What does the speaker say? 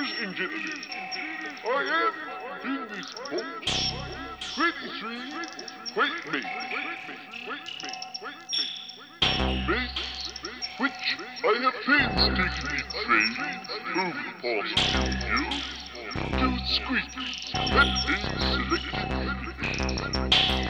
Ladies and gentlemen, I am in this box. 23 white me, Men which I have painstakingly trained over the past few years to squeak. At a selected.